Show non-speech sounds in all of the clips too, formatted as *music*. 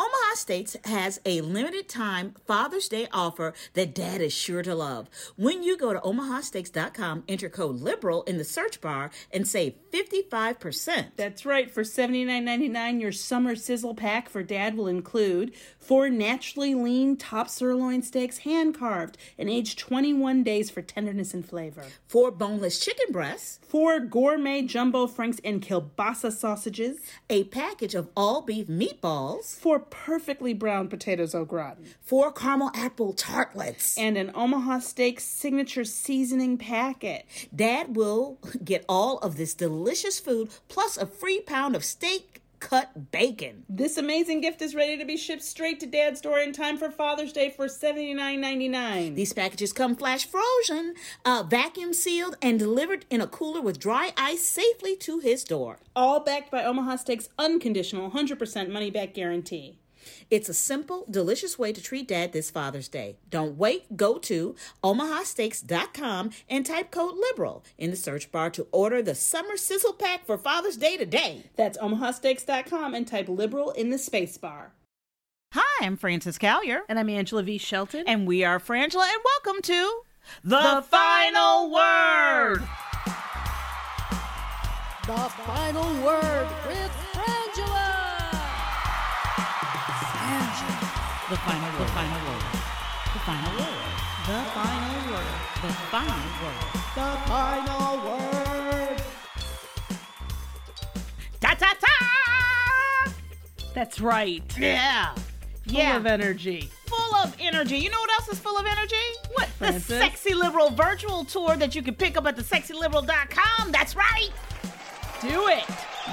Omaha Steaks has a limited time Father's Day offer that dad is sure to love. When you go to omahasteaks.com, enter code LIBERAL in the search bar and save 55%. That's right. For $79.99, your summer sizzle pack for dad will include four naturally lean top sirloin steaks, hand carved and aged 21 days for tenderness and flavor. Four boneless chicken breasts, Four gourmet jumbo franks and kielbasa sausages. a package of all beef meatballs, Four perfectly browned potatoes au gratin. four caramel apple tartlets. And an Omaha Steak signature seasoning packet. Dad will get all of this delicious food plus a free pound of steak cut bacon. This amazing gift is ready to be shipped straight to Dad's door in time for Father's Day for $79.99. These packages come flash frozen, uh, vacuum sealed, and delivered in a cooler with dry ice safely to his door. All backed by Omaha Steaks' unconditional 100% money back guarantee. It's a simple, delicious way to treat dad this Father's Day. Don't wait. Go to omahasteaks.com and type code LIBERAL in the search bar to order the summer sizzle pack for Father's Day today. That's omahasteaks.com and type liberal in the space bar. Hi, I'm Frances Callier, And I'm Angela V. Shelton. and we are Frangela, and welcome to The Final Word! the final word with the final word. The final word. The final word. The final word. The final word. The final word. Ta ta ta! That's right. Yeah. Full Yeah. of energy. full of energy. You know what else is full of energy? What? The Sexy Liberal virtual tour that you can pick up at thesexyliberal.com. That's right. Do it.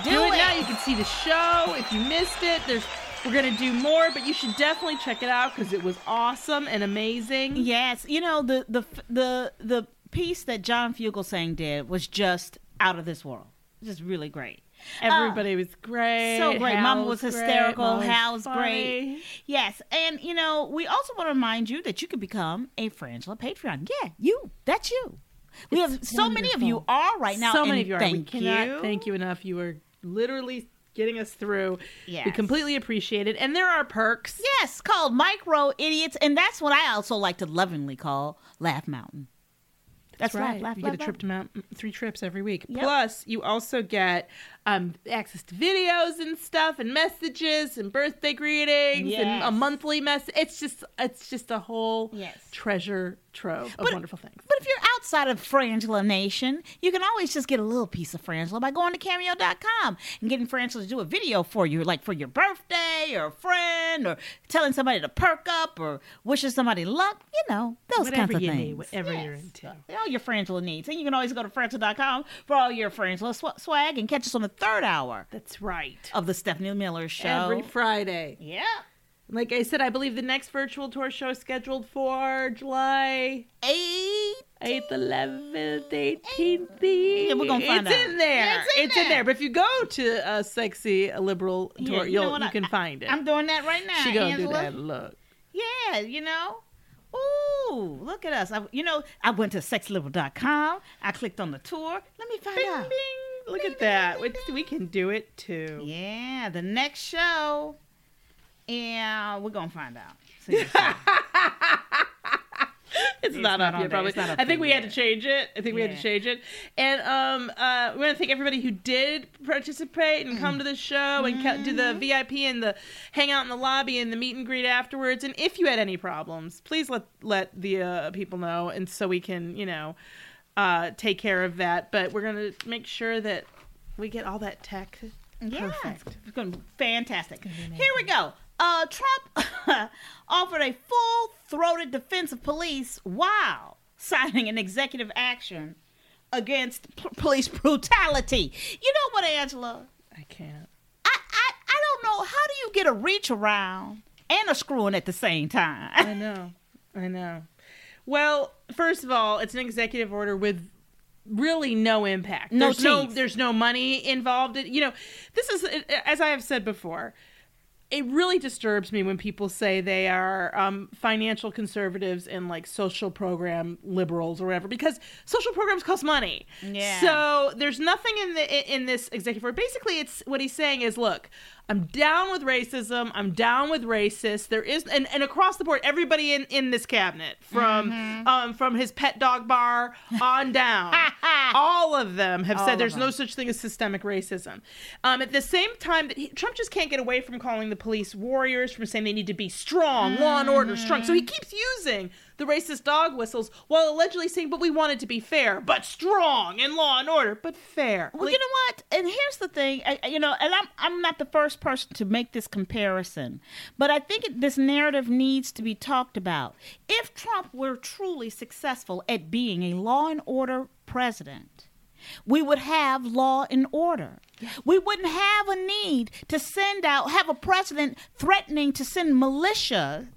Do, Do it it. now. You can see the show. If you missed it, there's we're gonna do more, but you should definitely check it out because it was awesome and amazing. Yes, you know the the the the piece that John Fugelsang did was just out of this world. Just really great. Everybody uh, was great. So great. Hal Mama was great. hysterical. Mama Hal was great. Yes, and you know we also want to remind you that you can become a Frangela Patreon. Yeah, you. That's you. We have so many of you wonderful. are right now. so many of you are. Thank we cannot you. thank you enough. You are literally getting us through. We completely appreciate it. And there are perks. Yes, called Micro Idiots, and that's what I also like to lovingly call Laugh Mountain. That's, right. Laugh, laugh, you laugh, get a trip to Mount three trips every week. Yep. Plus, you also get um, access to videos and stuff, and messages, and birthday greetings, and a monthly message. It's just, it's just a whole Yes. treasure trove of wonderful things. But if you're outside of Frangela Nation, you can always just get a little piece of Frangela by going to Cameo.com and getting Frangela to do a video for you, like for your birthday or a friend or telling somebody to perk up or wishing somebody luck, you know, those Whatever kinds of you things. need, whatever you're into. All your Frangela needs. And you can always go to Frangela.com for all your Frangela sw- swag and catch us on the third hour That's right. of the Stephanie Miller Show. Every Friday. yeah. Like I said, I believe the next virtual tour show is scheduled for July Eight. 8th, 11th, 18th. Yeah, we're gonna find it's out. in there. Yeah, it's in there. But if you go to a sexy a liberal tour, Yeah, you you'll, know you I- can find it. I'm doing that right now. she gonna do that. Look. Yeah, you know. Ooh, look at us. I, you know, I went to sexliberal.com. I clicked on the tour. Let me find out. Look at that. We, we can do it too. Yeah, the next show. Yeah, we're gonna find out. *laughs* *laughs* Up. It's, not, not up yet, probably. Not up I think we had to change it. I think we had to change it. And um, uh, we want to thank everybody who did participate and come to the show and ca- do Mm-hmm. the VIP and the hang out in the lobby and the meet and greet afterwards. And if you had any problems, please let let the uh, people know, and so we can you know uh, take care of that. But we're gonna make sure that we get all that tech. Yeah, Perfect. it's gonna be fantastic. Here we go. Uh, Trump *laughs* offered a full-throated defense of police while signing an executive action against p- police brutality. You know what, Angela? I can't. I, I I don't know. How do you get a reach around and a screwing at the same time? I know. I know. Well, first of all, it's an executive order with really no impact. No there's no there's no money involved. It- You know, this is as I have said before. It really disturbs me when people say they are um, financial conservatives and like social program liberals or whatever, because social programs cost money. Yeah. So there's nothing in the in this executive order. Basically, it's what he's saying is, look, I'm down with racism. I'm down with racists. There is and, and across the board, everybody in, in this cabinet, from Mm-hmm. um from his pet dog Barr on *laughs* down, all of them have All said there's no such thing as systemic racism. Um, at the same time that he, Trump just can't get away from calling the police warriors, from saying they need to be strong, law and order strong. Mm-hmm. So he keeps using the racist dog whistles while allegedly saying, "But we want it to be fair, but strong and law and order, but fair." Well, Like, you know what? And here's the thing, I, I- you know, and I'm I'm not the first person to make this comparison, but I think it, this narrative needs to be talked about. If Trump were truly successful at being a law and order president, we would have law and order. We wouldn't have a need to send out have a president threatening to send militia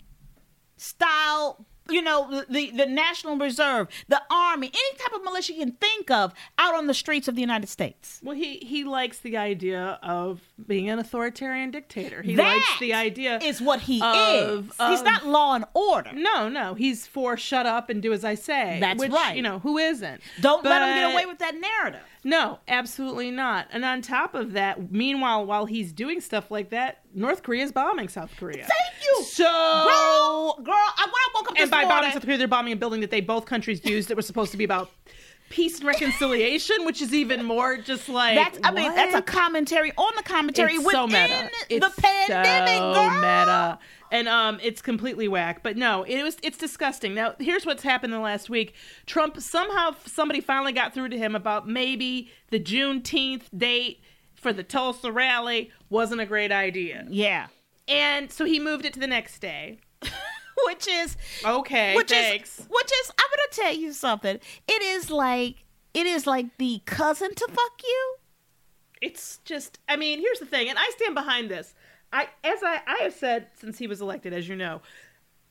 style you know the the national reserve the army any type of militia you can think of out on the streets of the united states Well, he he likes the idea of being an authoritarian dictator. He That likes the idea is what he of- is he's not law and order No, no, he's for shut up and do as I say. That's which, right. You know who isn't? don't let him get away with that narrative No, absolutely not. And on top of that, meanwhile, while he's doing stuff like that, North Korea is bombing South Korea. thank you So, girl girl I, when I woke up and by morning, bombing South Korea, they're bombing a building that they both countries used that was supposed to be about peace and reconciliation, which is even more just like that's I mean that's a commentary on the commentary It's within so meta. the It's pandemic so girl meta. And um, it's completely whack. But no, it was it's disgusting. Now, here's what's happened in the last week. Trump somehow somebody finally got through to him about maybe the Juneteenth date for the Tulsa rally wasn't a great idea, yeah and so he moved it to the next day. *laughs* which is Okay, which thanks. is which is I'm gonna tell you something. It is like it is like the cousin to fuck you. it's just i mean here's the thing and i stand behind this i as i i have said since he was elected as you know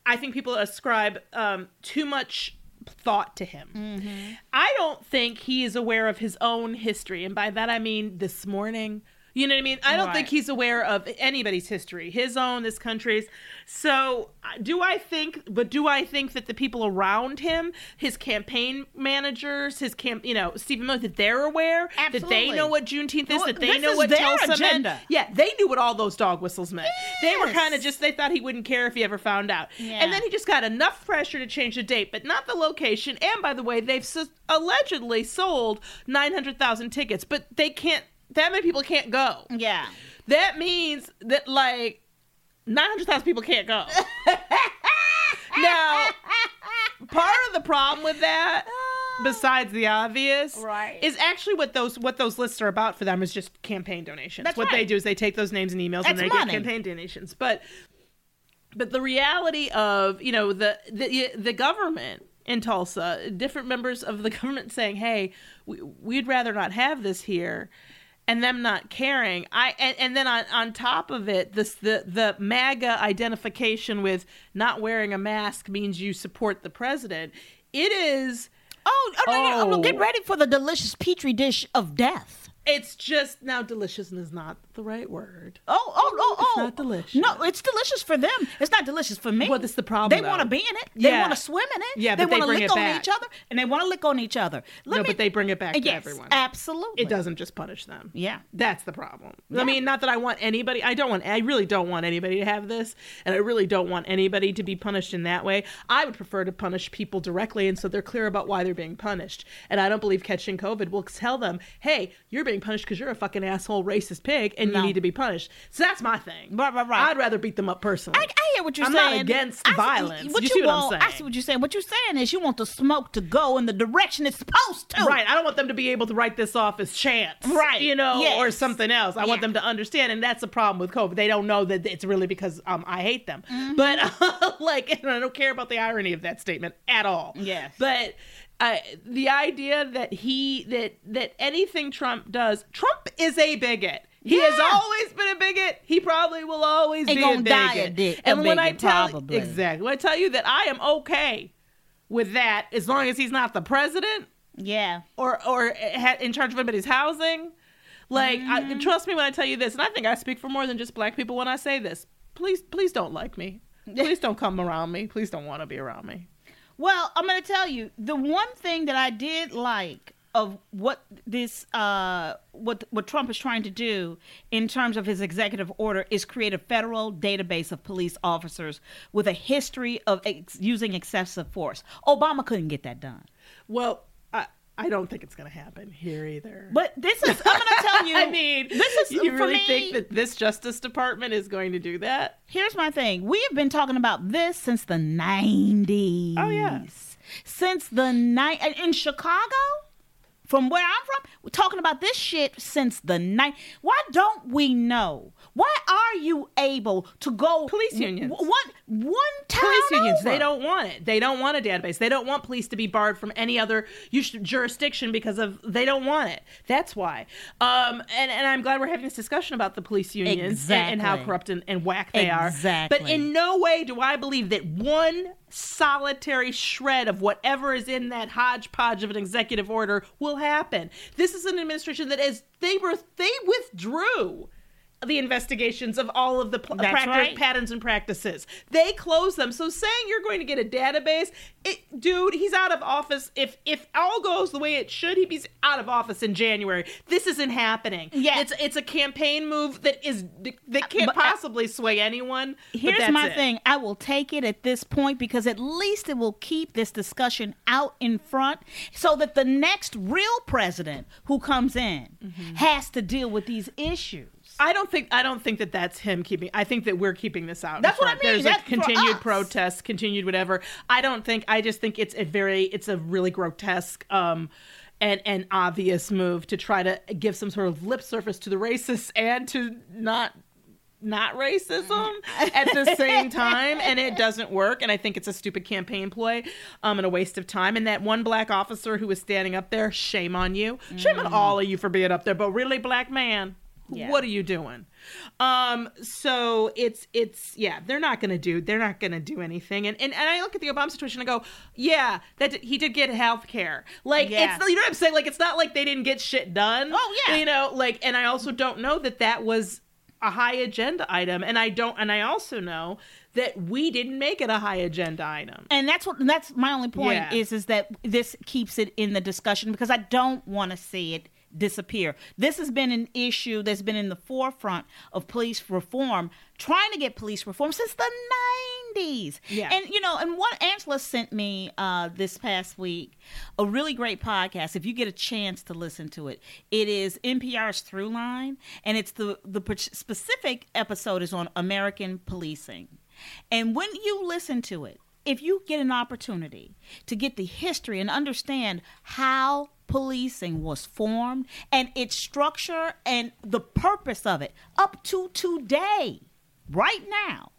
i think people ascribe um too much thought to him. I don't think he is aware of his own history and by that i mean this morning you know what I mean? I don't Right. think he's aware of anybody's history, his own, this country's. So, do I think? But do I think that the people around him, his campaign managers, his camp, you know, Stephen Miller, that they're aware, that they know what Juneteenth is, Well, that they know what their Tulsa agenda. meant. Yeah, they knew what all those dog whistles meant. They were kind of just they thought he wouldn't care if he ever found out. Yeah. And then he just got enough pressure to change the date, but not the location. And by the way, they've allegedly sold nine hundred thousand tickets, but they can't. That many people can't go. Yeah. That means that like nine hundred thousand people can't go. *laughs* now, part of the problem with that, *sighs* besides the obvious, Right. is actually what those what those lists are about for them is just campaign donations. That's what they do is they take those names and emails and they money. get campaign donations. But but the reality of you know the the the government in Tulsa, different members of the *laughs* government saying, "Hey, we, we'd rather not have this here." And them not caring, I and, and then on, on top of it, this the the MAGA identification with not wearing a mask means you support the president. It is Oh, oh, no, no, no, Oh. get ready for the delicious petri dish of death. It's just now delicious is not the right word. Oh, oh, oh, oh. It's oh. not delicious. No, it's delicious for them. It's not delicious for me. Well, that's the problem, They though. want to be in it. They Yeah. want to swim in it. Yeah, they but they want to bring lick it on back. each other, and they want to lick on each other. Let no, me- but they bring it back to yes, everyone. absolutely. It doesn't just punish them. Yeah. That's the problem. I mean, not that I want anybody, I don't want, I really don't want anybody to have this, and I really don't want anybody to be punished in that way. I would prefer to punish people directly, and so they're clear about why they're being punished. And I don't believe catching COVID will tell them, hey, you're being punished because you're a fucking asshole, racist pig, and No. you need to be punished. So that's my thing. Right, right, right. I'd rather beat them up personally. I, I hear what you're I'm saying. not against I violence. What you you, see what want, I'm saying? I see what you're saying. What you're saying is you want the smoke to go in the direction it's supposed to. Right. I don't want them to be able to write this off as chance. Right. You know, Yes. or something else. I want them to understand. And that's the problem with COVID. They don't know that it's really because um, I hate them. Mm-hmm. But, *laughs* like, and I don't care about the irony of that statement at all. Yes. But uh, the idea that he, that, that anything Trump does, Trump is a bigot. He has always been a bigot. He probably will always be gonna a die bigot. a dick- a and when I tell probably. exactly, when I tell you that I am okay with that, as long as he's not the president, Yeah. or or in charge of anybody's housing. Like, Mm-hmm. I, trust me when I tell you this, and I think I speak for more than just black people when I say this. Please, please don't like me. *laughs* Please don't come around me. Please don't want to be around me. Well, I'm going to tell you the one thing that I did like of what this uh what what Trump is trying to do in terms of his executive order is create a federal database of police officers with a history of ex- using excessive force. Obama couldn't get that done. Well, I I don't think it's going to happen here either. But this is I'm going to tell *laughs* you I mean, this is you really me, think that this Justice Department is going to do that? Here's my thing. We have been talking about this since the 90s. Oh, yeah. Since the night in Chicago, from where I'm from, we're talking about this shit since the night. Why don't we know? Why are you able to go Police unions. w- one one town police unions over? they don't want it. They don't want a database. They don't want police to be barred from any other jurisdiction because of they don't want it. That's why. Um and, and i'm glad we're having this discussion about the police unions and, and how corrupt and, and whack they are. Exactly. but in no way do i believe that one solitary shred of whatever is in that hodgepodge of an executive order will happen. This is an administration that is they were they withdrew the investigations of all of the pl- practice- right. patterns and practices. They close them. So saying you're going to get a database, it, dude, he's out of office. If if all goes the way it should, he'd be out of office in January. This isn't happening. Yeah. it's it's a campaign move that is that can't But, uh, possibly sway anyone. but Here's my it. thing. I will take it at this point because at least it will keep this discussion out in front so that the next real president who comes in Mm-hmm. has to deal with these issues. I don't think I don't think that that's him keeping. I think that we're keeping this out. That's what I mean. There's That's a continued protest, continued whatever. I don't think. I just think it's a very. It's a really grotesque. um and, and obvious move to try to give some sort of lip service to the racists and to not not racism at the same time and it doesn't work and i think it's a stupid campaign ploy um and a waste of time and that one black officer who was standing up there shame on you shame on all of you for being up there but really black man Yeah. what are you doing um so it's it's yeah they're not gonna do they're not gonna do anything and and, and i look at the obama situation and I go yeah that he did get health care like Yeah. it's you know what i'm saying like it's not like they didn't get shit done Oh, yeah. you know like and i also don't know that that was a high agenda item and i don't and i also know that we didn't make it a high agenda item and that's what that's my only point Yeah. is is that this keeps it in the discussion because I don't want to see it disappear. This has been an issue that's been in the forefront of police reform, trying to get police reform since the 90s. Yeah. And you know, and what Angela sent me uh this past week, a really great podcast if you get a chance to listen to it. It is NPR's Throughline and it's the the specific episode is on American policing. And when you listen to it, if you get an opportunity to get the history and understand how policing was formed and its structure and the purpose of it up to today, right now,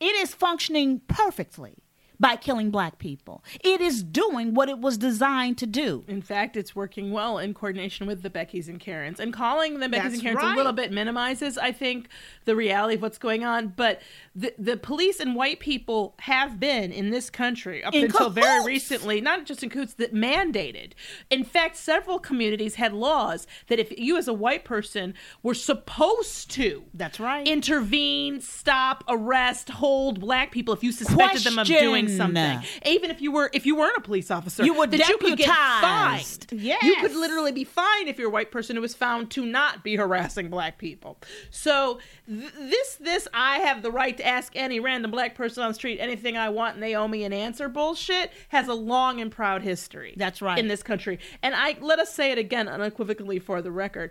it is functioning perfectly. By killing black people. It is doing what it was designed to do. In fact, it's working well in coordination with the Beckys and Karens. And calling them Beckys That's and Karens right. a little bit minimizes, I think, the reality of what's going on. But the, the police and white people have been in this country up In until very recently, not just in coots, that mandated. In fact, several communities had laws that if you as a white person were supposed to That's right. intervene, stop, arrest, hold black people if you suspected them of doing Question. Mm, something. Even if you were if you weren't a police officer, You would that you could get fined. deputized. You could literally be fined if you're a white person who was found to not be harassing black people. So th- this this I have the right to ask any random black person on the street anything I want and they owe me an answer bullshit has a long and proud history. That's right. In this country. And I let us say it again unequivocally for the record.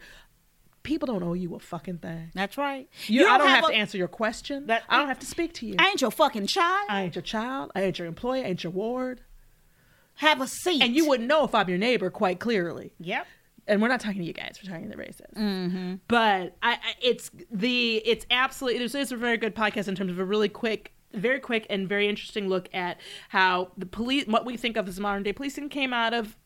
People don't owe you a fucking thing. That's right. You, I don't have, a- to answer your question. That- I don't have to speak to you. I ain't your fucking child. I ain't your child. I ain't your employee. I ain't your ward. have a seat. And you wouldn't know if I'm your neighbor quite clearly. Yep. And we're not talking to you guys. We're talking to the racists. Mm-hmm. But I, I, it's the it's absolutely it's, it's a very good podcast in terms of a really quick. Very quick and very interesting look at how the police, what we think of as modern day policing, came out of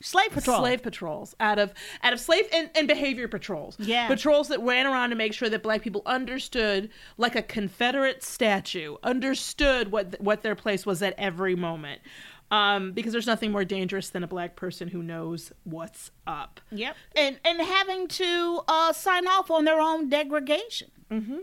Slave patrol. slave patrols out of out of slave and, and behavior patrols Yeah. patrols that ran around to make sure that black people understood like a confederate statue understood what what their place was at every moment um, because there's nothing more dangerous than a black person who knows what's up Yep. And and having to uh, sign off on their own degradation. Mm-hmm.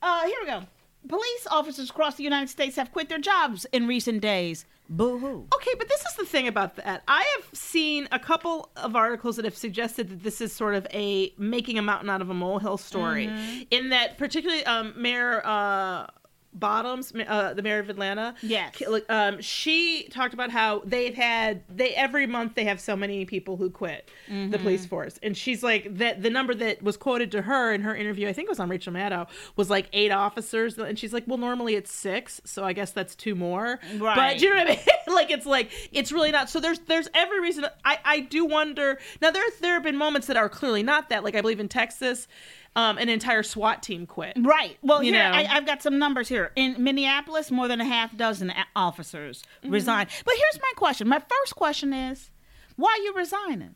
Uh, here we go. Police officers across the United States have quit their jobs in recent days. Boo hoo. Okay, but this is the thing about that. I have seen a couple of articles that have suggested that this is sort of a making a mountain out of a molehill story. In that, particularly, um, Mayor uh, Bottoms, uh, the mayor of Atlanta, Yes. um, she talked about how they've had they every month they have so many people who quit the police force, and she's like that. The number that was quoted to her in her interview, I think it was on Rachel Maddow, was like eight officers, and she's like, well, normally it's six, so I guess that's two more. But Right. do you know what I mean? *laughs* like it's like it's really not. So there's there's every reason. I I do wonder. Now there there have been moments that are clearly not that. Like I believe in Texas, um, an entire SWAT team quit. Right. Well, You here know. I, I've got some numbers here. In Minneapolis, more than a half dozen a- officers resigned. But here's my question. My first question is, why are you resigning?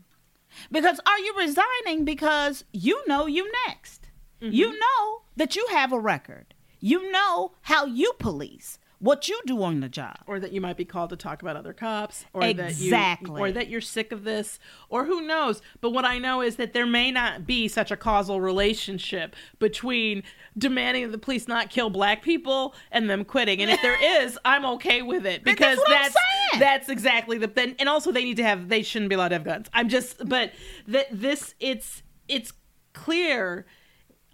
Because are you resigning because you know you next? You know that you have a record. You know how you police, what you do on the job. Or that you might be called to talk about other cops, or Exactly. that you, or that you're sick of this, or who knows. But what I know is that there may not be such a causal relationship between demanding that the police not kill black people and them quitting. And if there is, I'm okay with it But because that's that's that's exactly the then. And also, they need to have they shouldn't be allowed to have guns. I'm just, but that this it's it's clear.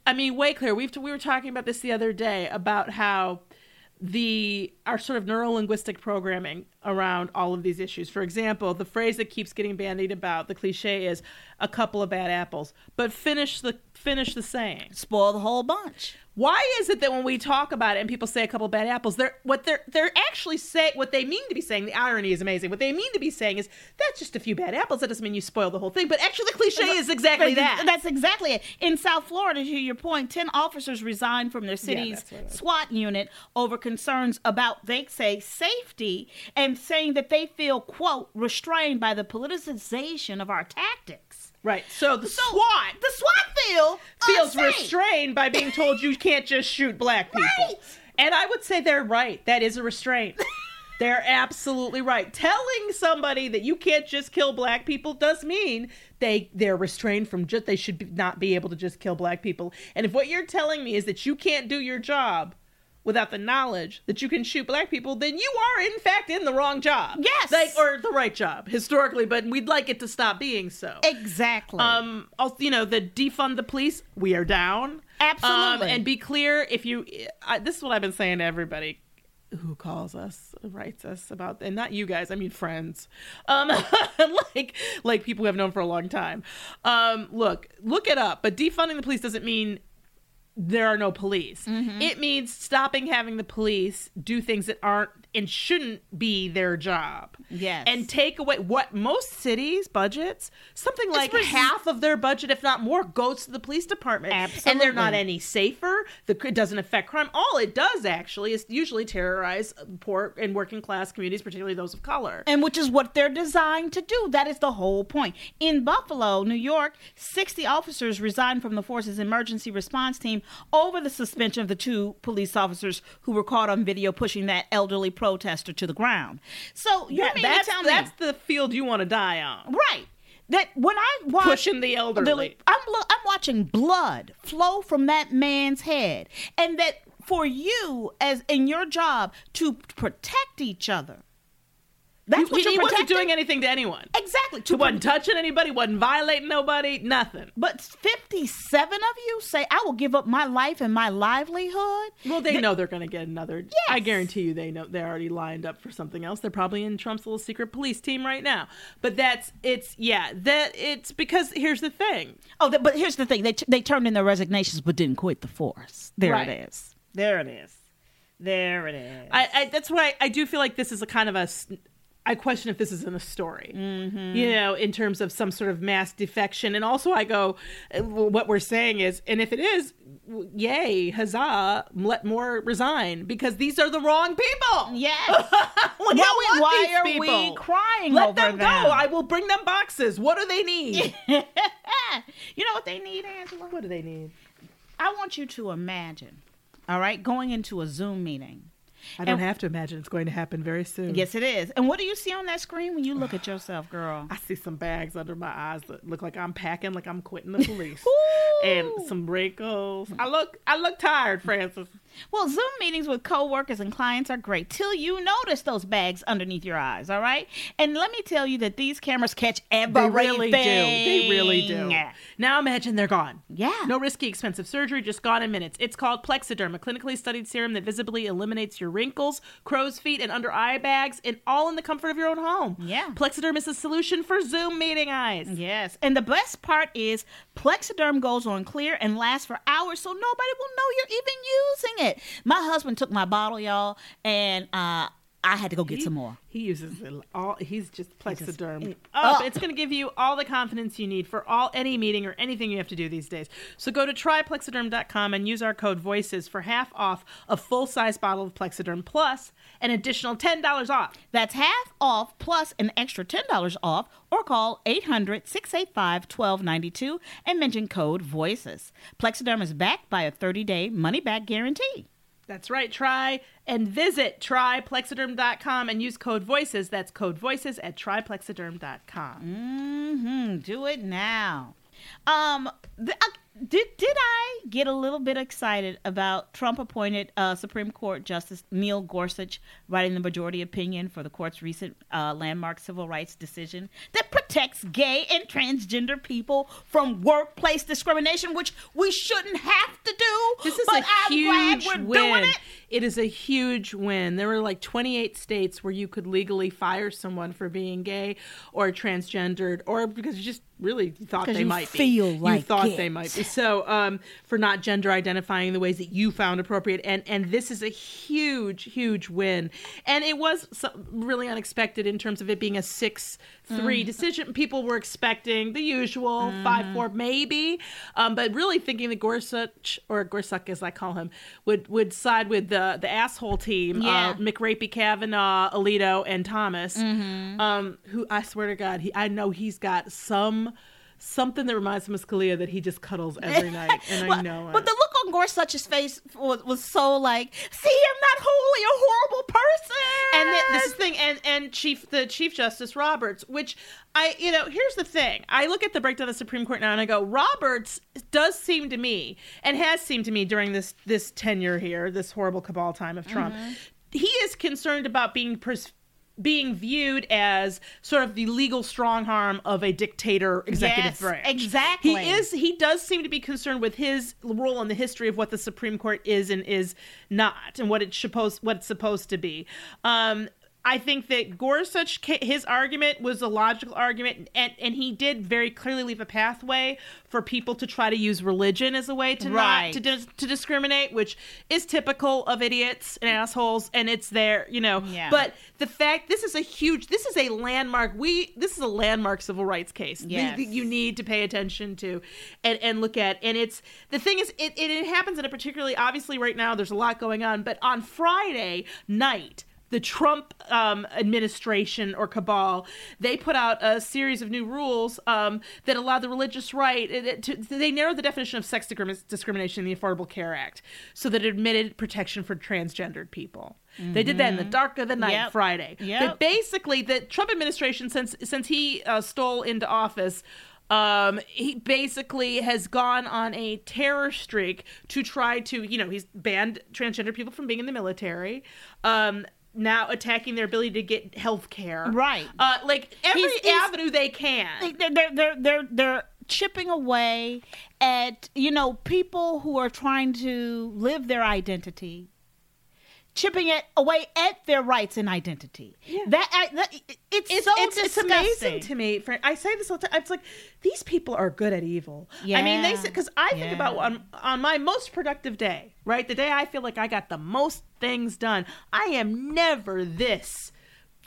I mean, way clear. We've we were talking about this the other day about how the our sort of neurolinguistic programming around all of these issues. For example, the phrase that keeps getting bandied about, the cliche is a couple of bad apples. But finish the finish the saying. Spoil the whole bunch. Why is it that when we talk about it and people say a couple of bad apples, they're what they're they're actually say what they mean to be saying. The irony is amazing. What they mean to be saying is that's just a few bad apples. That doesn't mean you spoil the whole thing. But actually, the cliche is exactly that. That's exactly it. In South Florida, to your point, 10 officers resigned from their city's that's what it is. SWAT unit over concerns about, they say, safety and saying that they feel, quote, restrained by the politicization of our tactics. Right. So the So, SWAT The SWAT feel uh, feels unsafe. restrained by being told you *laughs* can't just shoot black people. Right. And I would say they're right. That is a restraint. *laughs* they're absolutely right. Telling somebody that you can't just kill black people does mean they they're restrained from just they should be, not be able to just kill black people. And if what you're telling me is that you can't do your job without the knowledge that you can shoot black people, then you are in fact in the wrong job. Yes. Like or the right job historically, but we'd like it to stop being so. Exactly. Um, also, you know, the defund the police, we are down. Absolutely. Um, and be clear if you, I, this is what I've been saying to everybody who calls us, writes us about, and not you guys, I mean friends, um, *laughs* like like people who have known for a long time. Um, look, look it up. But defunding the police doesn't mean there are no police. Mm-hmm. It means stopping having the police do things that aren't and shouldn't be their job. Yes. And take away what most cities' budgets, something like half of their budget, if not more, goes to the police department. Absolutely. And they're not any safer. The, it doesn't affect crime. All it does actually is usually terrorize poor and working class communities, particularly those of color. and which is what they're designed to do. That is the whole point. In Buffalo, New York, 60 officers resigned from the force's emergency response team over the suspension of the two police officers who were caught on video pushing that elderly protester to the ground. So you Yeah, mean that's to tell that's the field you want to die on. right? That when I watch Pushing the elderly. I'm I'm watching blood flow from that man's head, and that for you as in your job to protect each other. That's he, what you're he wasn't doing anything to anyone. Exactly. He wasn't touching anybody, wasn't violating nobody, nothing. But 57 of you say, I will give up my life and my livelihood. Well, they know they're going to get another. I guarantee you, they know they're already lined up for something else. They're probably in Trump's little secret police team right now. But that's it's yeah that it's because here's the thing. Oh, but here's the thing they, t- they turned in their resignations but didn't quit the force. There Right. it is. There it is. There it is. I, I that's why I do feel like this is a kind of a. I question if this is in a story, Mm-hmm. you know, in terms of some sort of mass defection. And also, I go, uh, what we're saying is, and if it is, yay, huzzah, let more resign because these are the wrong people. yes. *laughs* We Why- why are we crying Let them, them? go. I will bring them boxes. What do they need? *laughs* you know what they need, Angela? what do they need? I want you to imagine, all right, going into a Zoom meeting. I don't And- have to imagine it's going to happen very soon. Yes, it is. And what do you see on that screen when you look at *sighs* yourself, girl? I see some bags under my eyes that look like I'm packing, like I'm quitting the *laughs* police, and some wrinkles. I look, I look tired, Frances. Well, Zoom meetings with coworkers and clients are great till you notice those bags underneath your eyes, all right? And let me tell you that these cameras catch everything. They really do. They really do. Now imagine they're gone. Yeah. No risky, expensive surgery, just gone in minutes. It's called Plexiderm, a clinically studied serum that visibly eliminates your wrinkles, crow's feet, and under eye bags, and all in the comfort of your own home. Yeah. Plexiderm is a solution for Zoom meeting eyes. Yes. And the best part is Plexiderm goes on clear and lasts for hours so nobody will know you're even using it. My husband took my bottle, y'all, and uh I had to go get some more. He uses it all. He's just Plexiderm. up. up. It's going to give you all the confidence you need for all any meeting or anything you have to do these days. So go to tryplexiderm.com and use our code VOICES for half off a full size bottle of Plexiderm plus an additional ten dollars off. That's half off plus an extra $10 off or call 800-685-1292 and mention code VOICES. Plexiderm is backed by a 30-day money-back guarantee. That's right. Try and visit tryplexiderm.com and use code VOICES. That's code VOICES at tryplexiderm.com. hmm Do it now. Um, th- uh, did did I get a little bit excited about Trump appointed uh, Supreme Court Justice Neil Gorsuch writing the majority opinion for the court's recent uh, landmark civil rights decision that protects gay and transgender people from workplace discrimination, which we shouldn't have to do. This is but a I'm huge glad we're win. doing it. It is a huge win. There were like 28 states where you could legally fire someone for being gay or transgendered or because you just really thought they might be. feel like. you thought it. they might be. So, um, for not gender identifying the ways that you found appropriate and and this is a huge huge win. And it was really unexpected in terms of it being a 6-3 Mm. decision. People were expecting the usual Mm-hmm. 5-4 maybe. Um, but really thinking that Gorsuch or Gorsuch as I call him would would side with the the asshole team, Yeah. uh, McRapey, Kavanaugh, Alito, and Thomas. Mm-hmm. Um, who I swear to God, he I know he's got some something that reminds him of Scalia that he just cuddles every night, and I *laughs* know it. But the look on Gorsuch's face was, was so like, see, I'm not wholly a horrible person. and th- this is the thing and and chief the chief justice roberts which i you know here's the thing i look at the breakdown of the supreme court now and i go roberts does seem to me and has seemed to me during this this tenure here this horrible cabal time of trump mm-hmm. he is concerned about being pers- being viewed as sort of the legal strong arm of a dictator executive Yes, branch. exactly. He is he does seem to be concerned with his role in the history of what the Supreme Court is and is not and what it's supposed what it's supposed to be. Um I think that Gorsuch, his argument was a logical argument, and, and he did very clearly leave a pathway for people to try to use religion as a way to Right. not to, to discriminate, which is typical of idiots and assholes, and it's there, you know. Yeah. But the fact this is a huge, this is a landmark. We this is a landmark civil rights case. Yes. that you need to pay attention to and, and look at. And it's the thing is, it, it, it happens in a particularly obviously right now. There's a lot going on, but on Friday night. The Trump um, administration or cabal, they put out a series of new rules um, that allow the religious right. it- it- to, they narrowed the definition of sex discrimination in the Affordable Care Act, so that it admitted protection for transgendered people. They did that in the dark of the night Yep. Friday. Yep. That basically the Trump administration since since he uh, stole into office um he basically has gone on a terror streak to try to you know he's banned transgender people from being in the military um now attacking their ability to get health care Right. uh like every He's- he's- avenue they can they're they're they're they're, chipping away at you know people who are trying to live their identity chipping it away at their rights and identity that, I, that it's, it's, so it's, it's disgusting amazing to me. For, I say this all the time. It's like these people are good at evil. I mean, they Yeah. because I think Yeah. about on, on my most productive day, right? The day I feel like I got the most things done. I am never this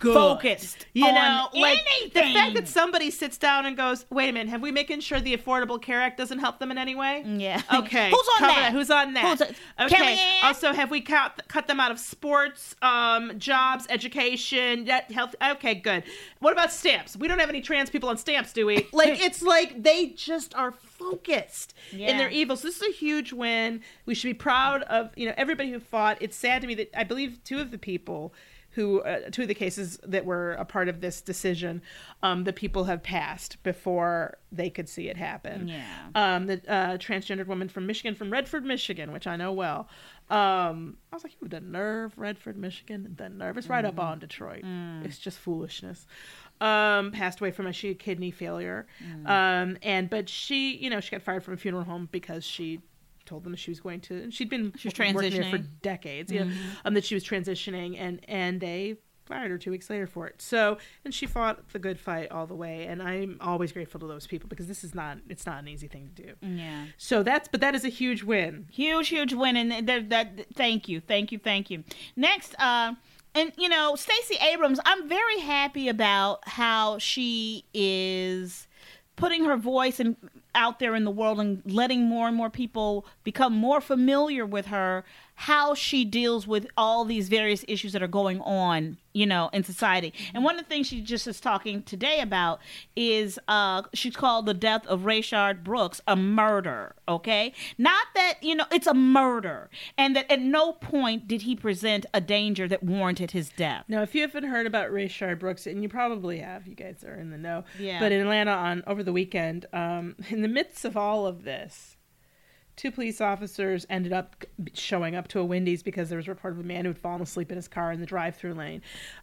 good. Focused You on know, like the fact that somebody sits down and goes, "Wait a minute, have we making sure the Affordable Care Act doesn't help them in any way?" Yeah. *laughs* Okay. Who's on cover that? Who's on that? Who's- okay. Kellyanne? Also, have we cut cut them out of sports, um, jobs, education, that health? Okay, good. What about stamps? We don't have any trans people on stamps, do we? *laughs* Like *laughs* it's like they just are focused in their Yeah. evil. So this is a huge win. We should be proud of you know everybody who fought. It's sad to me that I believe two of the people who uh, two of the cases that were a part of this decision um, the people have passed before they could see it happen Yeah. um, the uh, transgendered woman from Michigan, from Redford, Michigan, which I know well. Um, I was like, "Ooh, the nerve, Redford, Michigan, the nerve. It's right up on Detroit. It's just foolishness." Um, passed away from a she had kidney failure, um, and but she, you know, she got fired from a funeral home because she told them she was going to. And she'd been She working there for decades, yeah, um, that she was transitioning, and and they fired her two weeks later for it. So, and she fought the good fight all the way, and I'm always grateful to those people because this is not it's not an easy thing to do. yeah So that's but that is a huge win. huge huge win and there that thank you thank you thank you next uh and you know Stacey Abrams I'm very happy about how she is putting her voice and out there in the world and letting more and more people become more familiar with her how she deals with all these various issues that are going on you know in society and one of the things she just is talking today about is uh she's called the death of Rayshard Brooks a murder okay not that you know it's a murder and that at no point did he present a danger that warranted his death Now, if you haven't heard about Rayshard Brooks, and you probably have, you guys are in the know. Yeah. But in Atlanta on over the weekend, um, in the midst of all of this, two police officers ended up showing up to a Wendy's because there was a report of a man who had fallen asleep in his car in the drive-through lane.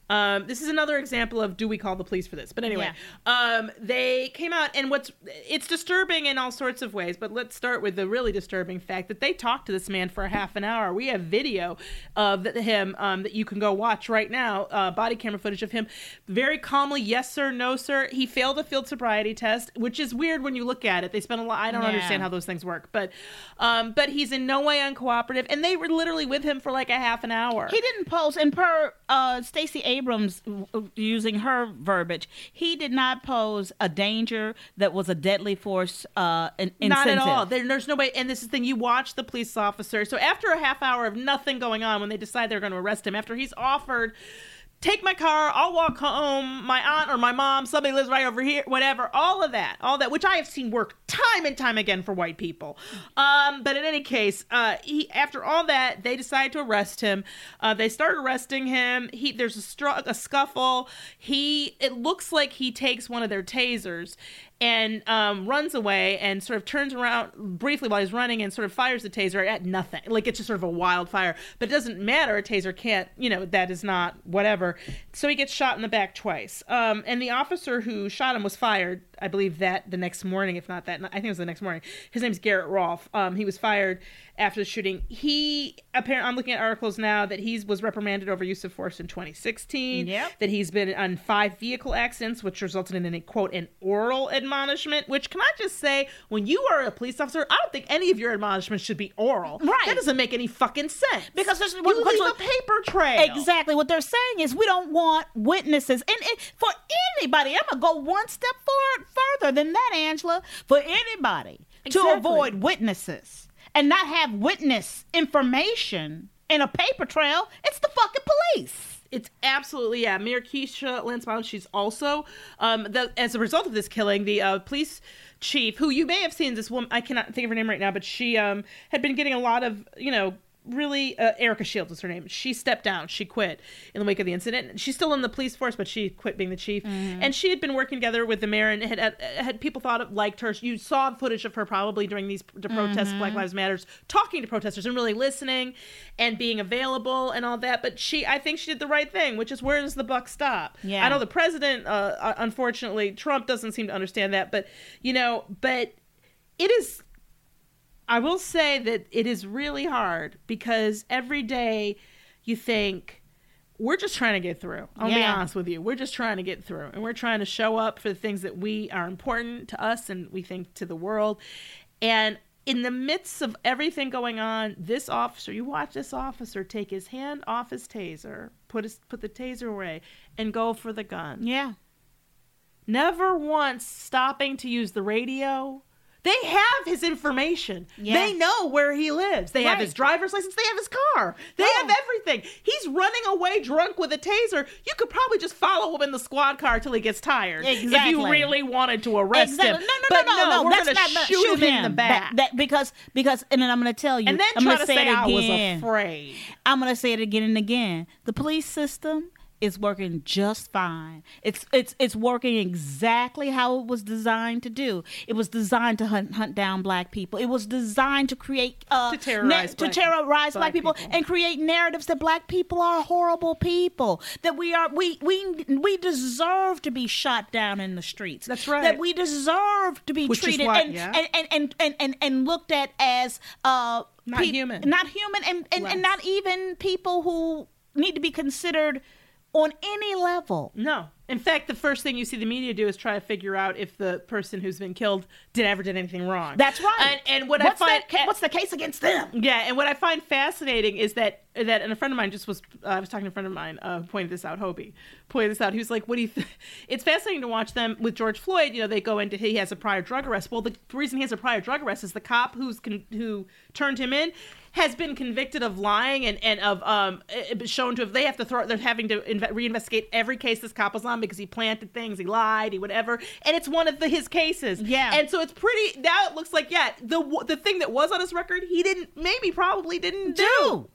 Um, this is another example of do we call the police for this? But anyway, um, they came out, and what's it's disturbing in all sorts of ways. But let's start with the really disturbing fact that they talked to this man for a half an hour. We have video of him um, that you can go watch right now, uh, body camera footage of him, very calmly, yes sir, no sir. He failed a field sobriety test, which is weird when you look at it. They spent a lot. I don't Yeah. understand how those things work, but um, but he's in no way uncooperative, and they were literally with him for like a half an hour. He didn't post, and per uh, Stacey Abrams using her verbiage, he did not pose a danger that was a deadly force uh, in- Not at all. There, there's no way. And this is the thing. You watch the police officer. So after a half hour of nothing going on, when they decide they're going to arrest him, after he's offered, take my car, I'll walk home. My aunt or my mom, somebody lives right over here, whatever. All of that, all that, which I have seen work time and time again for white people. Um, but in any case, uh, he after all that, they decide to arrest him. Uh, they start arresting him. He there's a, str- a scuffle. He it looks like he takes one of their tasers and um, runs away and sort of turns around briefly while he's running and sort of fires the taser at nothing. Like it's just sort of a wildfire. But it doesn't matter. A taser can't, you know, that is not whatever. So he gets shot in the back twice. Um, and the officer who shot him was fired, I believe, that the next morning, if not that, I think it was the next morning. His name's Garrett Rolfe. Um, he was fired after the shooting. He apparently, I'm looking at articles now that he was reprimanded over use of force in 2016. Yep. That he's been on five vehicle accidents, which resulted in a quote an oral admonishment. Which can I just say, when you are a police officer, I don't think any of your admonishments should be oral. Right. That doesn't make any fucking sense. Because there's you leave what- a paper trail. Exactly. What they're saying is we don't want witnesses. And, and for anybody, I'm going to go one step forward, further than that, Angela. For anybody Exactly. to avoid witnesses and not have witness information in a paper trail, it's the fucking police. It's absolutely yeah. Mayor Keisha Lance Bottoms, she's also um, the, as a result of this killing, the uh, police chief, who you may have seen this woman, I cannot think of her name right now, but she um, had been getting a lot of you know really uh, Erika Shields is her name. She stepped down. She quit in the wake of the incident. She's still in the police force, but she quit being the chief. And she had been working together with the mayor and had, had, had people thought of, liked her. You saw footage of her probably during these the protests, Black Lives Matters, talking to protesters and really listening and being available and all that. But she, I think she did the right thing, which is where does the buck stop? Yeah. I know the president, uh, uh, unfortunately, Trump doesn't seem to understand that, but you know, but it is I will say that it is really hard because every day you think we're just trying to get through. I'll be honest with you. We're just trying to get through and we're trying to show up for the things that we are important to us and we think to the world. And in the midst of everything going on, this officer, you watch this officer take his hand off his taser, put his put the taser away and go for the gun Yeah. never once stopping to use the radio. They have his information. Yeah. They know where he lives. They have his driver's license. They have his car. They Oh. have everything. He's running away drunk with a taser. You could probably just follow him in the squad car till he gets tired. Exactly. If you really wanted to arrest Exactly. him. No, no, but no, no, no. We're That's gonna not not shoot, him, in the him. back. That, that- because because and then I'm going to tell you. and then I'm try gonna to say, it I was afraid. I'm going to say it again and again. The police system is working just fine. It's it's it's working exactly how it was designed to do. It was designed to hunt hunt down black people. It was designed to create uh To terrorize to black- terrorize black, black people, people. and create narratives that black people are horrible people. That we are we we we deserve to be shot down in the streets. That's right. That we deserve to be Which treated and, yeah. and, and, and, and, and and looked at as uh Not human. not human and and, Less. and not even people who need to be considered on any level No. In fact, the first thing you see the media do is try to figure out if the person who's been killed did ever did anything wrong. that's right And, and what what's I find that what's the case against them Yeah, and what I find fascinating is that that and a friend of mine just was uh, I was talking to a friend of mine uh, pointed this out. Hobie pointed this out. He was like, "What do you?" Th-? *laughs* It's fascinating to watch them with George Floyd. You know, they go into he has a prior drug arrest. Well, the reason he has a prior drug arrest is the cop who's con- who turned him in has been convicted of lying and and of um uh, shown to have they have to throw they're having to inve- reinvestigate every case this cop was on because he planted things, he lied, he whatever, and it's one of the his cases. Yeah. and so it's pretty. Now it looks like yeah, the the thing that was on his record, he didn't maybe probably didn't do. do.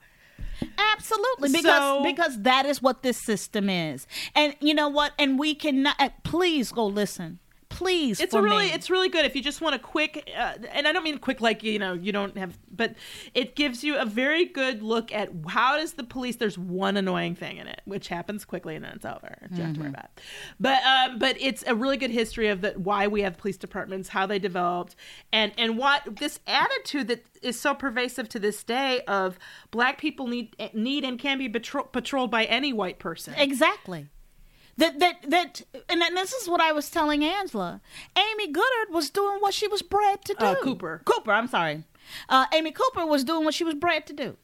Absolutely, because So- because that is what this system is, and you know what? And we cannot. uh, Please go listen. Please, It's for a really me. it's really good if you just want a quick uh, and I don't mean quick like you know you don't have but it gives you a very good look at how does the police there's one annoying thing in it which happens quickly and then it's over you don't have to worry about it. but um but it's a really good history of the why we have police departments how they developed and and what this attitude that is so pervasive to this day of black people need need and can be patro- patrolled by any white person Exactly. That that that and then this is what I was telling Angela. Amy Goodard was doing what she was bred to do. Uh, Cooper. Cooper, I'm sorry. Uh, Amy Cooper was doing what she was bred to do.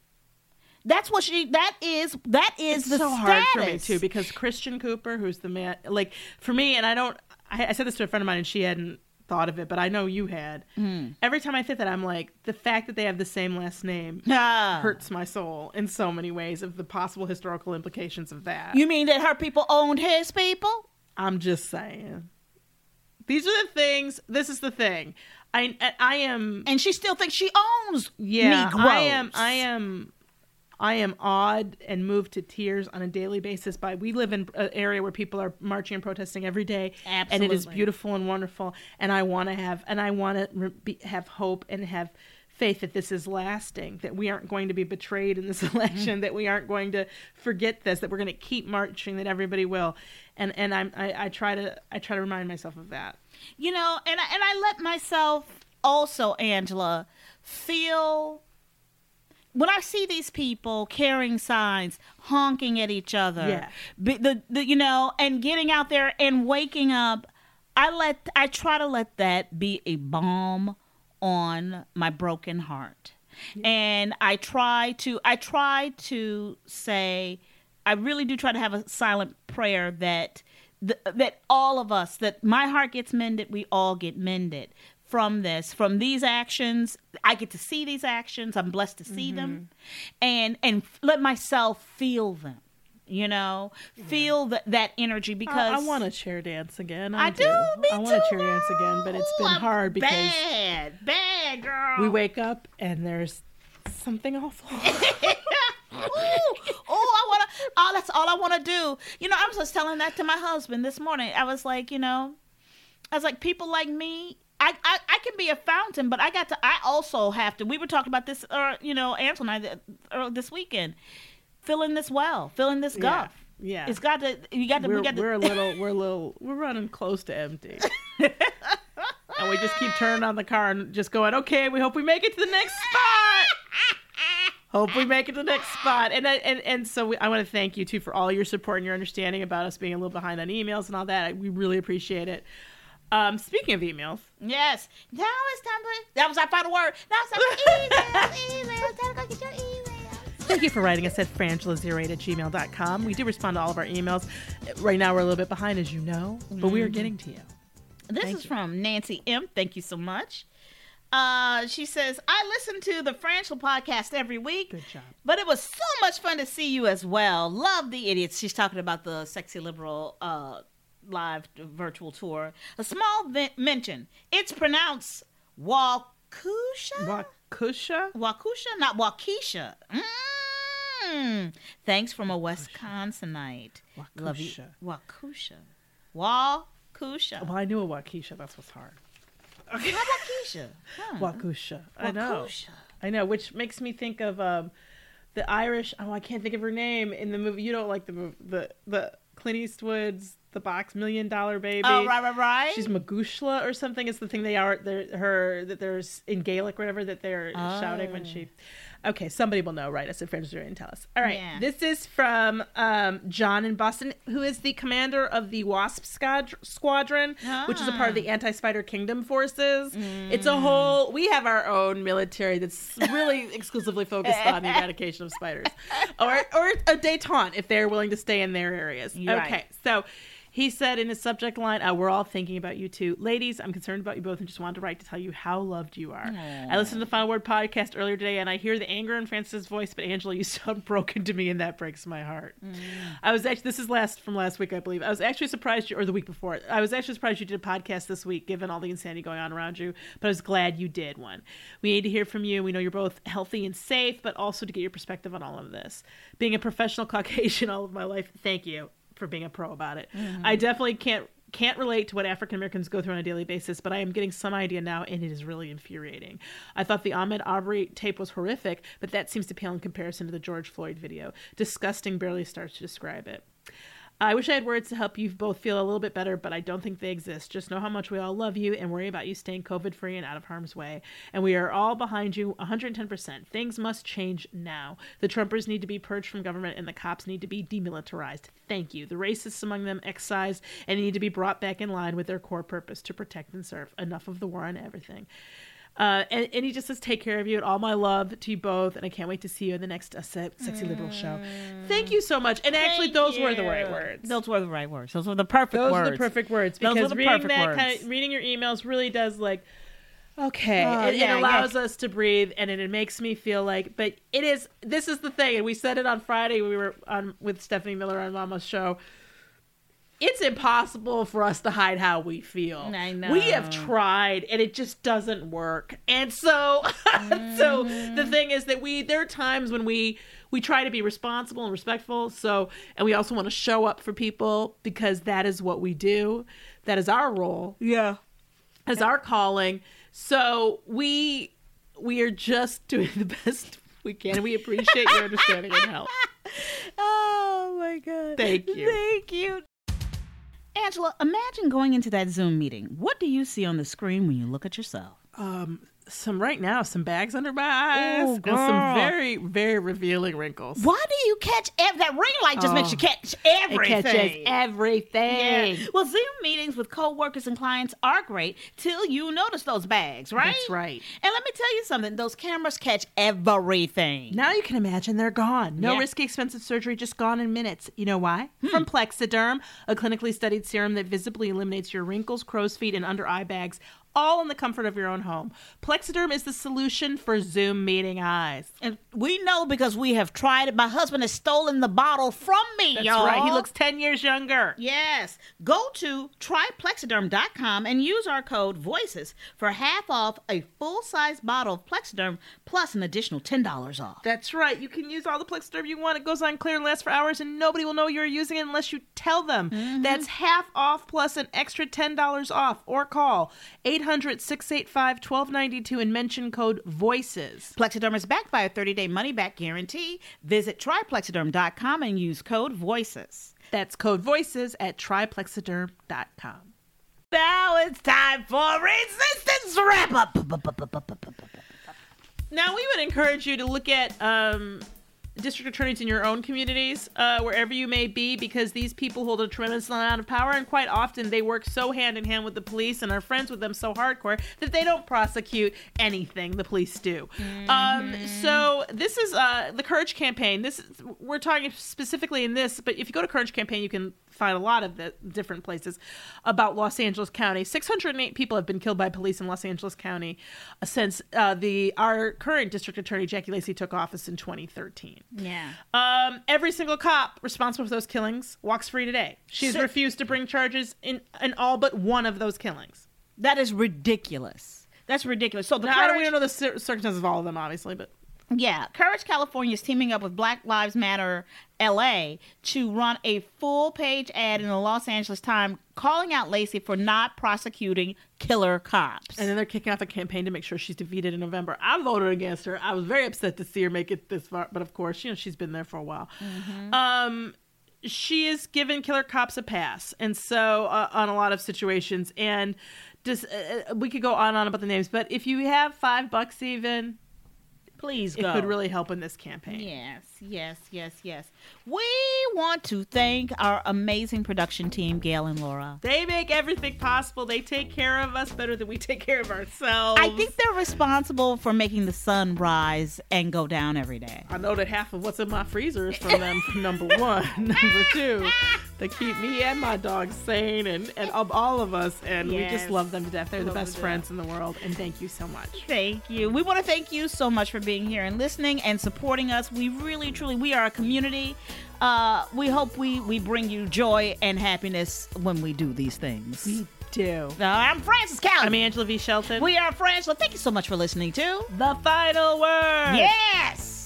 That's what she. That is. That is it's the so status. hard for me too because Christian Cooper, who's the man, like for me, and I don't. I, I said this to a friend of mine, and she hadn't thought of it, but I know you had. Hmm. Every time I think that, I'm like, the fact that they have the same last name *laughs* Ah. hurts my soul in so many ways of the possible historical implications of that. You mean that her people owned his people? I'm just saying. These are the things. This is the thing. I I am And she still thinks she owns yeah Negroes. i am i am i am awed and moved to tears on a daily basis by we live in an area where people are marching and protesting every day and it is beautiful and wonderful and i want to have and i want to re- have hope and have faith that this is lasting that we aren't going to be betrayed in this *laughs* election that we aren't going to forget this that we're going to keep marching that everybody will. And and i'm I, I try to i try to remind myself of that. You know and I, and I let myself also, Angela, feel when I see these people carrying signs, honking at each other, Yeah. the, the you know, and getting out there and waking up, I let I try to let that be a balm on my broken heart. And I try to I try to say I really do try to have a silent prayer that th- that all of us that my heart gets mended, we all get mended from this from these actions i get to see these actions i'm blessed to see them mm-hmm. and and let myself feel them you know feel that that energy because I, I want to chair dance again. I, I do. Me I want to chair dance again, but it's been I'm hard because bad, bad girl. we wake up and there's something awful. *laughs* oh, I want to. Oh, that's all I want to do. You know, I was just telling that to my husband this morning. I was like, you know, I was like, people like me. I, I, I can be a fountain, but I got to. I also have to. We were talking about this, uh, you know, Angela and I, uh, this weekend, filling this well, filling this yeah, guff. yeah. It's got to. You got to. we're, we got to. we're a little, *laughs* we're a little, we're running close to empty. *laughs* and we just keep turning on the car and just going, okay, we hope we make it to the next spot. Hope we make it to the next spot. And I- and and so we, I want to thank you too for all your support and your understanding about us being a little behind on emails and all that. I, we really appreciate it. Um, speaking of emails, yes. Now it's time for. That was our final word. Now it's time for *laughs* emails. emails. Time to go get your emails. Thank you for writing us at frangela08 at gmail.com. We do respond to all of our emails. Right now, we're a little bit behind, as you know, but we are getting to you. This Thank is you. from Nancy M. Thank you so much. Uh, she says, I listen to the Frangela podcast every week. Good job. But it was so much fun to see you as well. Love the idiots. She's talking about the Sexy Liberal uh, live virtual tour. A small vent- mention. It's pronounced Waukesha? Wakusha? Waukesha? Not Waukesha. Mm. Thanks from a Wisconsinite. Love you. Waukesha. Waukesha. Waukesha. Well, I knew a Waukesha. That's what's hard. How about Keisha? Huh. Wakusha. I know. Waukesha. I know, which makes me think of um, the Irish. Oh, I can't think of her name in the movie. You don't like the movie, the the Clint Eastwood's The Box Million Dollar Baby. Oh, right, right, right. She's Mo Cuishle or something. It's the thing they are. Her that there's in Gaelic, or whatever that they're shouting when she. Okay, somebody will know. Write us at Frangela and tell us. All right, Yeah. this is from um, John in Boston, who is the commander of the Wasp Squad- Squadron, which is a part of the Anti-Spider Kingdom forces. It's a whole. We have our own military that's really *laughs* exclusively focused on the eradication of spiders, *laughs* or or a détente if they're willing to stay in their areas. Right. Okay, so. He said in his subject line, uh, We're all thinking about you too. Ladies, I'm concerned about you both and just wanted to write to tell you how loved you are. I listened to the Final Word podcast earlier today and I hear the anger in Frances' voice, but Angela, you *laughs* sound broken to me and that breaks my heart. I was actually, this is last from last week, I believe. I was actually surprised you, or the week before, I was actually surprised you did a podcast this week given all the insanity going on around you, but I was glad you did one. We need to hear from you. We know you're both healthy and safe, but also to get your perspective on all of this. Being a professional *laughs* Caucasian all of my life, thank you for being a pro about it. Mm-hmm. I definitely can't can't relate to what African Americans go through on a daily basis, but I am getting some idea now, and it is really infuriating. I thought the Ahmaud Arbery tape was horrific, but that seems to pale in comparison to the George Floyd video. Disgusting barely starts to describe it. I wish I had words to help you both feel a little bit better, but I don't think they exist. Just know how much we all love you and worry about you staying COVID free and out of harm's way. And we are all behind you 110%. Things must change now. The Trumpers need to be purged from government and the cops need to be demilitarized. Thank you. The racists among them excised and need to be brought back in line with their core purpose to protect and serve. Enough of the war on everything. Uh, and, and he just says, take care of you and all my love to you both. And I can't wait to see you in the next uh, Se- Sexy Liberal show. Thank you so much. And actually, Thank those were the right words. Those were the right words. Those were the perfect Those words. are the perfect words Those because were the reading perfect that words. kind of, reading your emails really does like okay Oh, it, yeah, it allows us to breathe and it, it makes me feel like but it is this is the thing and we said it on friday we were on with stephanie miller on mama's show it's impossible for us to hide how we feel I know. we have tried and it just doesn't work and so *laughs* so the mm. thing is that we there are times when we we try to be responsible and respectful so and we also want to show up for people because that is what we do that is our role Yeah. as our calling so we we are just doing *laughs* the best we can we appreciate your understanding and help *laughs* Oh my god. Thank you. Thank you. Angela, imagine going into that Zoom meeting. What do you see on the screen when you look at yourself? Um, some right now, some bags under my eyes, Ooh, and some very, very revealing wrinkles. Why do you catch ev- that ring light? Just makes you oh. catch everything. It catches everything. Yeah. Well, Zoom meetings with coworkers and clients are great till you notice those bags, right? That's right. And let me tell you something: those cameras catch everything. Now you can imagine they're gone. No Yeah. risky, expensive surgery, just gone in minutes. You know why? Hmm. From Plexiderm, a clinically studied serum that visibly eliminates your wrinkles, crow's feet, and under eye bags, all in the comfort of your own home. Plexiderm is the solution for Zoom meeting eyes. And we know because we have tried it. My husband has stolen the bottle from me, That's y'all. right. He looks 10 years younger. Yes. Go to tryplexiderm.com and use our code VOICES for half off a full size bottle of Plexiderm plus an additional $10 off. That's right. You can use all the Plexiderm you want. It goes on clear and lasts for hours, and nobody will know you're using it unless you tell them. Mm-hmm. That's half off plus an extra $10 off. Or call 800 685 1292 and mention code VOICES. Plexiderm is backed by a 30 day money back guarantee. Visit tryplexiderm.com and use code VOICES. That's code VOICES at tryplexiderm.com. Now it's time for Resistance Wrap Up. Now, we would encourage you to look at um, district attorneys in your own communities, uh, wherever you may be, because these people hold a tremendous amount of power, and quite often they work so hand in hand with the police and are friends with them so hardcore that they don't prosecute anything the police do. Um, so this is uh, the Courage Campaign. This is, we're talking specifically in this, but if you go to Courage Campaign, you can find a lot of the different places about Los Angeles County. 608 people have been killed by police in Los Angeles County uh, since uh, the our current district attorney Jackie Lacey took office in 2013. Yeah. Um, every single cop responsible for those killings walks free today. She's So- refused to bring charges in in all but one of those killings. That is ridiculous. That's ridiculous. So the Now, I don't, we don't know the circumstances of all of them, obviously, but Yeah, Courage California is teaming up with Black Lives Matter LA to run a full page ad in the Los Angeles Times calling out Lacey for not prosecuting killer cops. and then they're kicking off a campaign to make sure she's defeated in November. I voted against her. I was very upset to see her make it this far, but of course, you know she's been there for a while. Um, she is given killer cops a pass, and so uh, on a lot of situations, and just uh, we could go on and on about the names, but if you have five bucks, even Please go. it go. could really help in this campaign. Yes, yes, yes, yes. We want to thank our amazing production team, Gail and Laura. They make everything possible. They take care of us better than we take care of ourselves. I think they're responsible for making the sun rise and go down every day. I know that half of what's in my freezer is from them. number one, *laughs* number two, they keep me and my dog sane, and and all of us, and we just love them to death. They're the Love them best friends in the world, and thank you so much. Thank you. We want to thank you so much for being here and listening and supporting us. We really, truly, we are a community. Uh, we hope we we bring you joy and happiness when we do these things. We do. Uh, I'm Frances Callier. I'm Angela V. Shelton. we are Frangela. So thank you so much for listening to. the final word. Yes.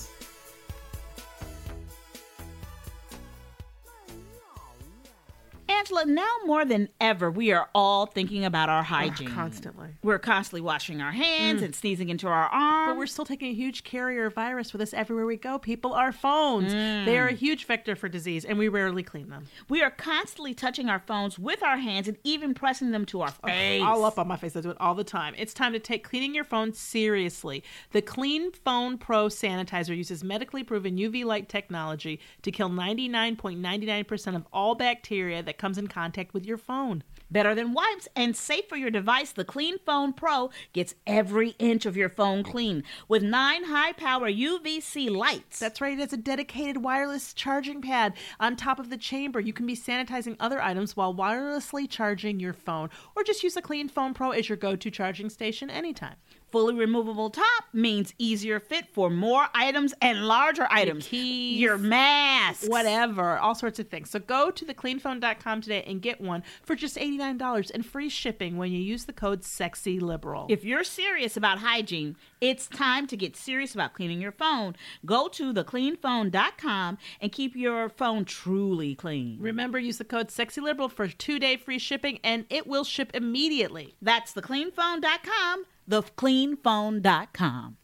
Angela, now more than ever, we are all thinking about our hygiene. Constantly. We're constantly washing our hands mm. and sneezing into our arms. But we're still taking a huge carrier virus with us everywhere we go. People are phones. Mm. They are a huge vector for disease, and we rarely clean them. We are constantly touching our phones with our hands and even pressing them to our face. All up on my face. I do it all the time. It's time to take cleaning your phone seriously. The Clean Phone Pro sanitizer uses medically proven UV light technology to kill 99.99% of all bacteria that comes in contact with your phone. Better than wipes and safe for your device, the Clean Phone Pro gets every inch of your phone clean with nine high power UVC lights. That's right, it has a dedicated wireless charging pad on top of the chamber. You can be sanitizing other items while wirelessly charging your phone, or just use the Clean Phone Pro as your go to charging station anytime. Fully removable top means easier fit for more items and larger items. keys, your mask, whatever, all sorts of things. So go to thecleanphone.com today and get one for just $89 and free shipping when you use the code SEXYLIBERAL. If you're serious about hygiene, it's time to get serious about cleaning your phone. Go to thecleanphone.com and keep your phone truly clean. Remember, use the code SEXYLIBERAL for two-day free shipping, and it will ship immediately. That's thecleanphone.com, thecleanphone.com.